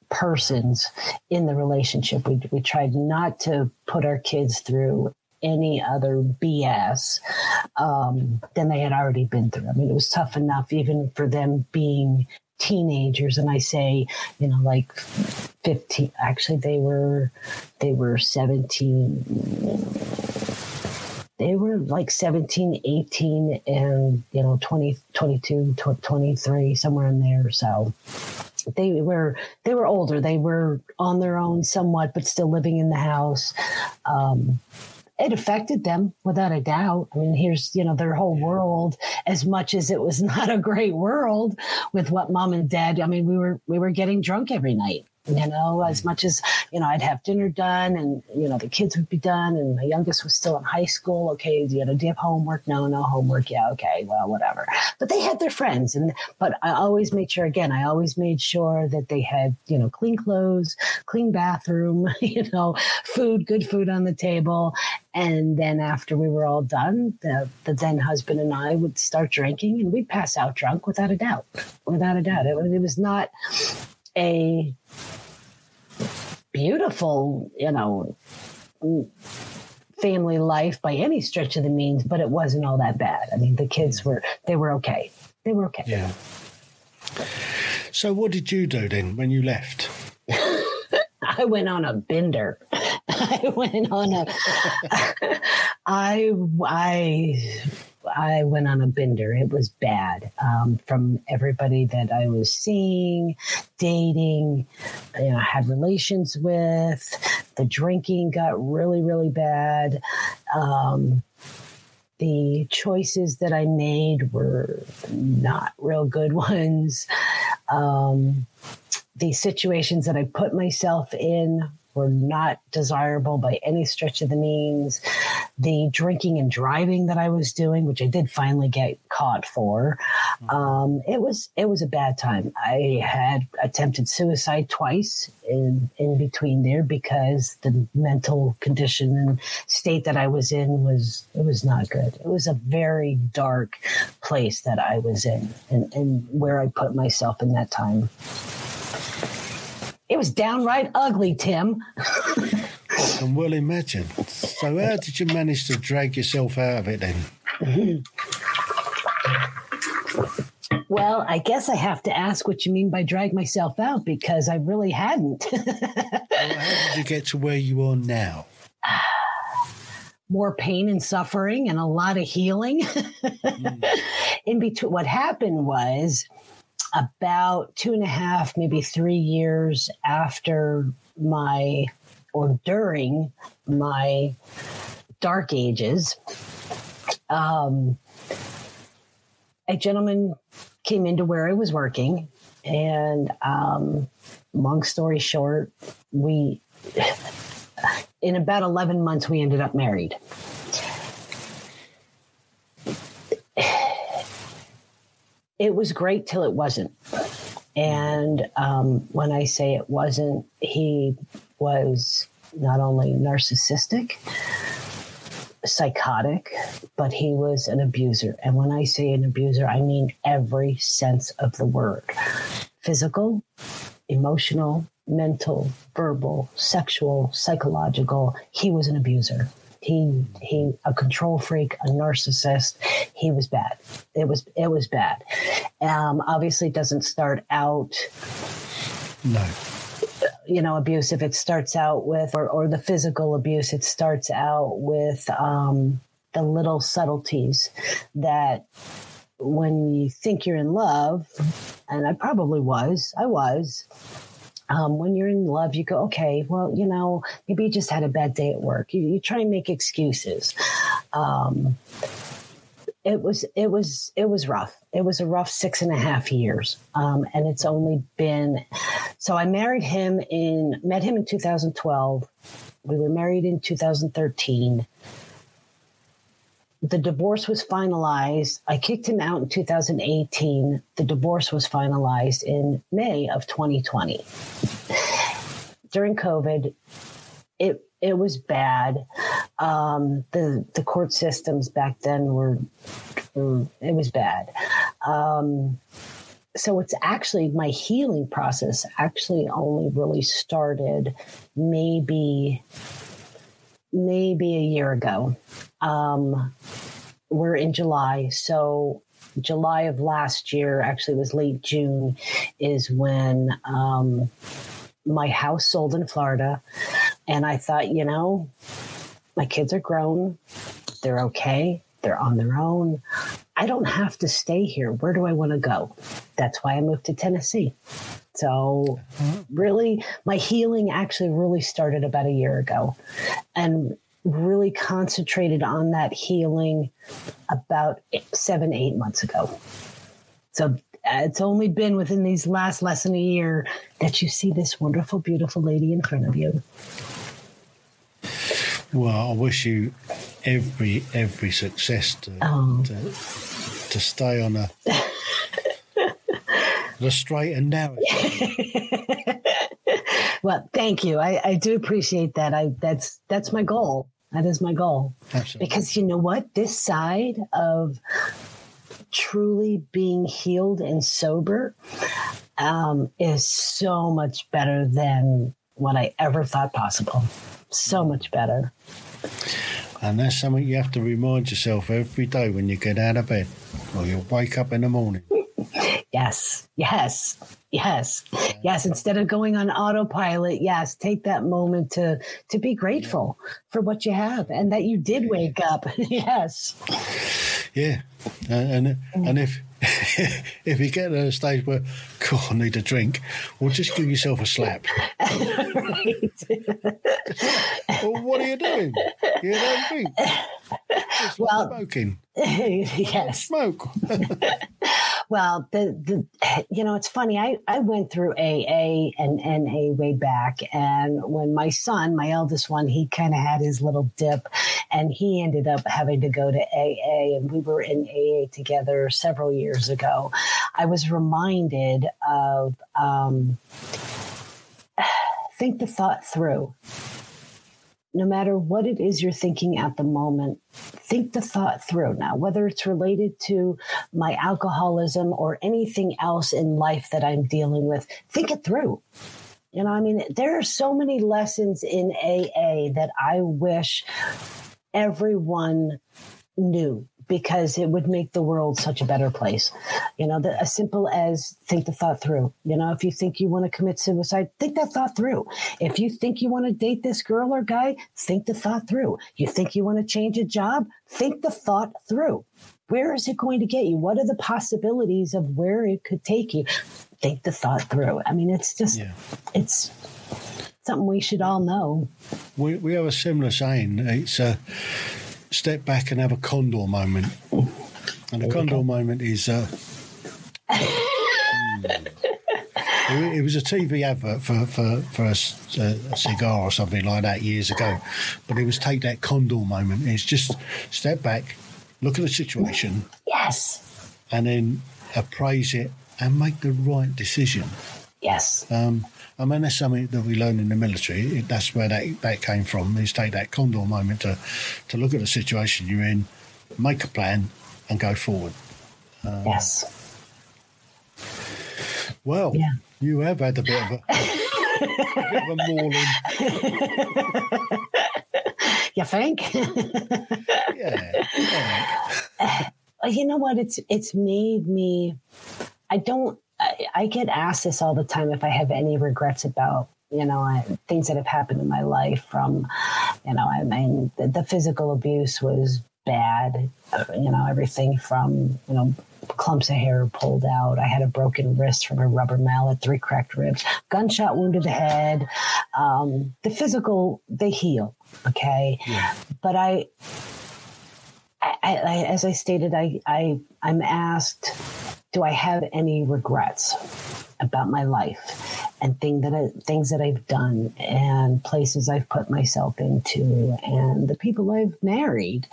S3: persons in the relationship. We, we tried not to put our kids through any other BS um, than they had already been through. I mean, it was tough enough even for them being teenagers and i say you know like 15 actually they were they were 17 they were like 17 18 and you know 20 22 23 somewhere in there so they were they were older. They were on their own somewhat, but still living in the house. Um, it affected them without a doubt. I mean, here's you know their whole world. As much as it was not a great world with what mom and dad. I mean, we were we were getting drunk every night. You know, as mm. much as, you know, I'd have dinner done and, you know, the kids would be done and my youngest was still in high school. Okay, you know, do you have homework? No, no homework. Yeah, okay, well, whatever. But they had their friends. And, but I always made sure, again, I always made sure that they had, you know, clean clothes, clean bathroom, you know, food, good food on the table. And then after we were all done, the, the then husband and I would start drinking and we'd pass out drunk without a doubt. Without a doubt. It, it was not a beautiful, you know, family life by any stretch of the means, but it wasn't all that bad. I mean, the kids were, they were okay. They were okay.
S1: Yeah. So, what did you do then when you left?
S3: I went on a bender. I went on a. I I I went on a bender. It was bad um, from everybody that I was seeing, dating, you know, had relations with. The drinking got really, really bad. Um, the choices that I made were not real good ones. Um, the situations that I put myself in were not desirable by any stretch of the means. The drinking and driving that I was doing, which I did finally get caught for, um, it was it was a bad time. I had attempted suicide twice in in between there because the mental condition and state that I was in was it was not good. It was a very dark place that I was in, and, and where I put myself in that time. It was downright ugly, Tim.
S1: I can well imagine. So, how did you manage to drag yourself out of it then?
S3: Well, I guess I have to ask what you mean by drag myself out because I really hadn't.
S1: well, how did you get to where you are now?
S3: More pain and suffering and a lot of healing. mm. In between, what happened was about two and a half, maybe three years after my or during my dark ages, um, a gentleman came into where I was working. And um, long story short, we, in about 11 months, we ended up married. It was great till it wasn't. And um, when I say it wasn't, he was not only narcissistic, psychotic, but he was an abuser. And when I say an abuser, I mean every sense of the word physical, emotional, mental, verbal, sexual, psychological. He was an abuser he he a control freak, a narcissist. He was bad. It was it was bad. Um, obviously, it doesn't start out.
S1: No.
S3: You know, abusive. It starts out with, or, or the physical abuse. It starts out with um, the little subtleties that when you think you're in love, and I probably was, I was, um, when you're in love, you go, okay, well, you know, maybe you just had a bad day at work. You, you try and make excuses. Um, it was it was it was rough. It was a rough six and a half years, um, and it's only been. So I married him in met him in 2012. We were married in 2013 the divorce was finalized. I kicked him out in 2018. The divorce was finalized in May of 2020. During COVID, it it was bad. Um, the the court systems back then were, it was bad. Um, so it's actually my healing process actually only really started maybe maybe a year ago. Um, we're in July, so July of last year, actually, was late June, is when um, my house sold in Florida, and I thought, you know, my kids are grown, they're okay, they're on their own. I don't have to stay here. Where do I want to go? That's why I moved to Tennessee. So, really, my healing actually really started about a year ago and really concentrated on that healing about seven, eight months ago. So, uh, it's only been within these last less than a year that you see this wonderful, beautiful lady in front of you.
S1: Well, I wish you every every success to
S3: Oh.
S1: to, to stay on a the straight and narrow.
S3: Well, thank you. I, I do appreciate that. I that's that's my goal. That is my goal.
S1: Absolutely.
S3: Because you know what? This side of truly being healed and sober um, is so much better than what I ever thought possible. So much better.
S1: And that's something you have to remind yourself every day when you get out of bed or you wake up in the morning.
S3: Yes, yes, yes, yes. Instead of going on autopilot, yes, take that moment to to be grateful for what you have and that you did wake up. yes.
S1: Yeah, and and, and if if you get to a stage where, God, I need a drink, well, just give yourself a slap. Well, what are you doing? You don't drink.
S3: Well-
S1: smoking.
S3: yes.
S1: Smoke.
S3: Well, the the you know, it's funny. I I went through AA and NA way back, and when my son, my eldest one, he kind of had his little dip, and he ended up having to go to AA, and we were in AA together several years ago. I was reminded of um, think the thought through. No matter what it is you're thinking at the moment, think the thought through. Now, whether it's related to my alcoholism or anything else in life that I'm dealing with, think it through. You know, I mean, there are so many lessons in AA that I wish everyone knew because it would make the world such a better place. You know, the, as simple as think the thought through. You know, if you think you want to commit suicide, think that thought through. If you think you want to date this girl or guy, think the thought through. You think you want to change a job, think the thought through. Where is it going to get you? What are the possibilities of where it could take you? Think the thought through. I mean, it's just,
S1: Yeah.
S3: it's something we should all know.
S1: We, we have a similar saying. It's a step back and have a condor moment. And the condor moment is. Uh, hmm. it, it was a TV advert for, for, for a, s- a- a cigar or something like that years ago. But it was take that condor moment. It's just step back, look at the situation,
S3: Yes.
S1: and then appraise it and make the right decision.
S3: Yes.
S1: Um, I mean, that's something that we learn in the military. It, that's where that, that came from. Is take that condor moment to, to look at the situation you're in, make a plan, and go forward.
S3: Um, yes.
S1: Well,
S3: Yeah.
S1: you have had a bit of a, a bit of a mauling.
S3: You think?
S1: Yeah. yeah.
S3: You know what? It's it's made me. I don't. I, get asked this all the time if I have any regrets about you know I, things that have happened in my life. From you know, I mean, the, the physical abuse was bad. You know, everything from you know clumps of hair pulled out. I had a broken wrist from a rubber mallet, three cracked ribs, gunshot wound to the head. Um, the physical, they heal. Okay,
S1: Yeah.
S3: but I I, I, as I stated, I, I, I'm asked, do I have any regrets about my life and thing that I, things that I've done and places I've put myself into and the people I've married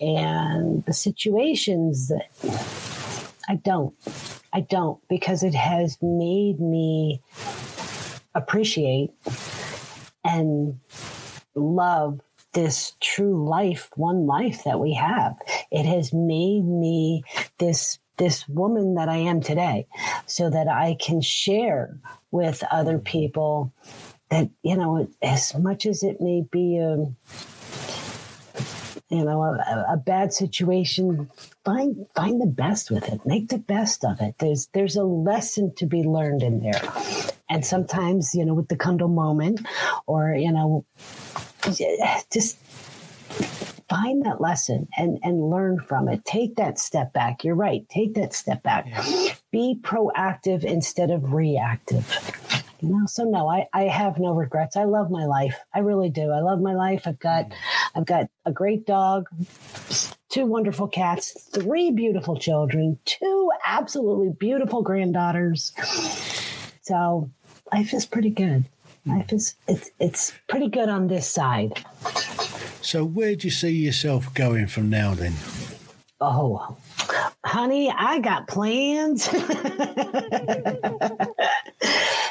S3: and the situations that I don't. I don't because it has made me appreciate and love this true life, one life that we have. It has made me this this woman that I am today so that I can share with other mm-hmm. people that you know as much as it may be a you know a, a bad situation find find the best with it. Make the best of it. There's there's a lesson to be learned in there. And sometimes you know with the condor moment or you know just find that lesson and and learn from it. Take that step back. You're right. Take that step back. Be proactive instead of reactive. You know so no I, I have no regrets. I love my life. I really do. I love my life. I've got mm. i've got a great dog two wonderful cats, three beautiful children, two absolutely beautiful granddaughters. So life is pretty good. Life is it's it's pretty good on this side.
S1: So where do you see yourself going from now then?
S3: Oh, honey, I got plans.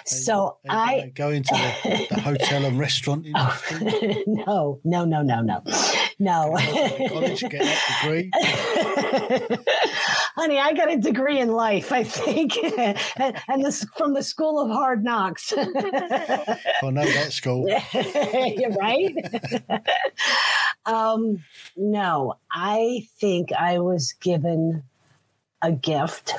S3: so
S1: Are you
S3: I
S1: go into the, the hotel and restaurant oh, industry.
S3: no, no, no, no, no, no.
S1: college, get that degree.
S3: Honey, I got a degree in life, I think, and, and this from the School of Hard Knocks.
S1: I know that school.
S3: You're right. um, no, I think I was given a gift.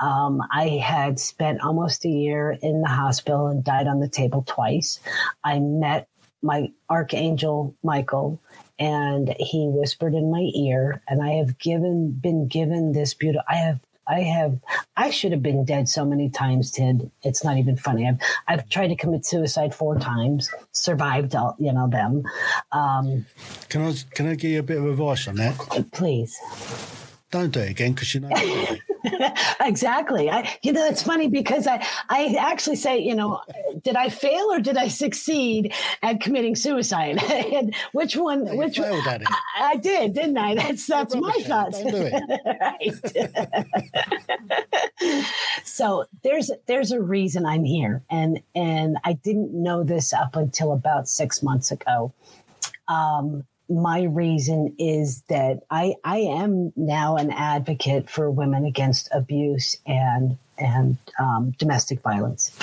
S3: Um, I had spent almost a year in the hospital and died on the table twice. I met my archangel Michael and he whispered in my ear and I have given been given this beautiful I have I have I should have been dead so many times, Tim. It's not even funny. I've I've tried to commit suicide four times, survived all you know them. Um,
S1: Can I can I give you a bit of advice on that?
S3: please.
S1: Don't do it again because you know. you did it.
S3: exactly. I, you know, it's funny because I, I actually say, you know, did I fail or did I succeed at committing suicide? and which one?
S1: You
S3: which
S1: failed it.
S3: I, I did, didn't I? That's that's my thoughts.
S1: Do
S3: right. so there's there's a reason I'm here, and and I didn't know this up until about six months ago. Um, my reason is that I I am now an advocate for women against abuse and and um, domestic violence.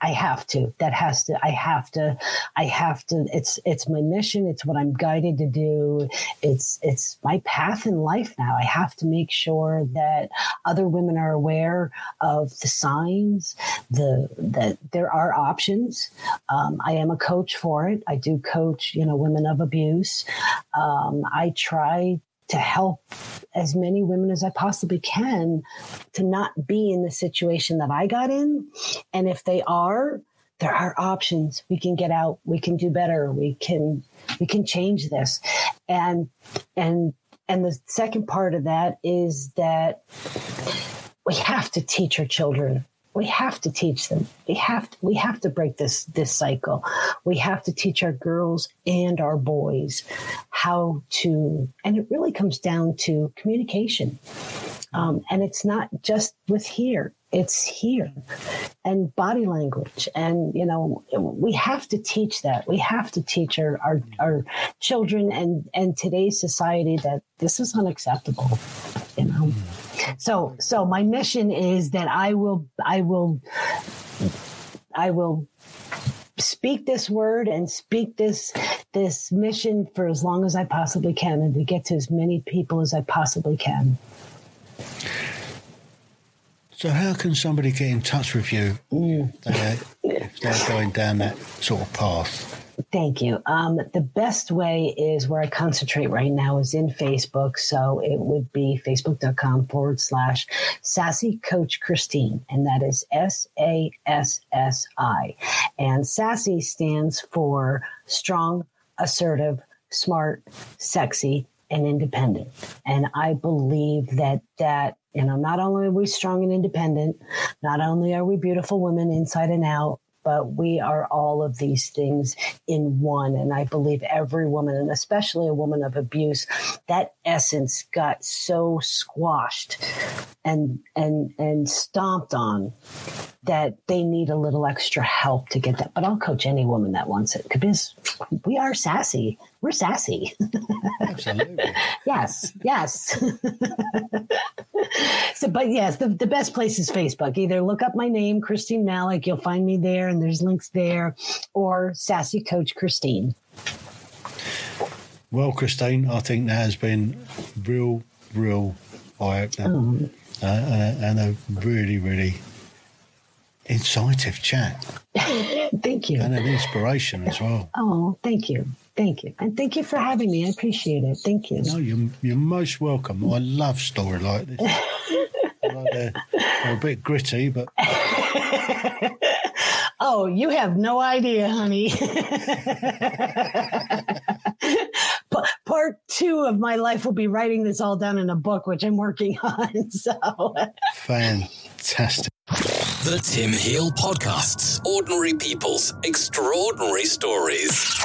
S3: I, have to. That has to. I have to. I have to. It's it's my mission. It's what I'm guided to do. It's it's my path in life now. I have to make sure that other women are aware of the signs. The that there are options. Um, I am a coach for it. I do coach. You know, women of abuse. Um, I try to help as many women as I possibly can to not be in the situation that I got in. And if they are, there are options. We can get out. We can do better. We can we can change this. And and and the second part of that is that we have to teach our children we have to teach them. We have to, we have to break this this cycle. We have to teach our girls and our boys how to and it really comes down to communication. Um, and it's not just with here it's here. And body language and you know we have to teach that. We have to teach our, our, our children and and today's society that this is unacceptable you know so so my mission is that i will i will i will speak this word and speak this this mission for as long as i possibly can and to get to as many people as i possibly can
S1: So how can somebody get in touch with you
S3: Mm.
S1: uh, if they're going down that sort of path?
S3: Thank you. Um, the best way is where I concentrate right now is in Facebook. So it would be facebook.com forward slash sassy coach Christine. And that is S A S S I. And sassy stands for strong, assertive, smart, sexy, and independent. And I believe that that, you know, not only are we strong and independent, not only are we beautiful women inside and out, but we are all of these things in one. And I believe every woman, and especially a woman of abuse, that essence got so squashed and and and stomped on that they need a little extra help to get that. But I'll coach any woman that wants it because we are sassy. We're sassy.
S1: Absolutely.
S3: yes, yes. so, but yes, the, the best place is Facebook. Either look up my name, Christine Malik, you'll find me there, and there's links there, or Sassy Coach Christine.
S1: Well, Christine, I think that has been real, real eye opener uh, uh, and a really, really incisive chat
S3: thank you.
S1: and an inspiration as well.
S3: Oh, thank you. Thank you. And thank you for having me. I appreciate it. Thank you.
S1: No, you're, you're most welcome. I love story like this. like they're, they're a bit gritty, but
S3: Oh, you have no idea, honey. Part part two of my life will be writing this all down in a book, which I'm working on. So
S1: fantastic.
S2: The Tim Hill Podcasts Ordinary People's Extraordinary Stories.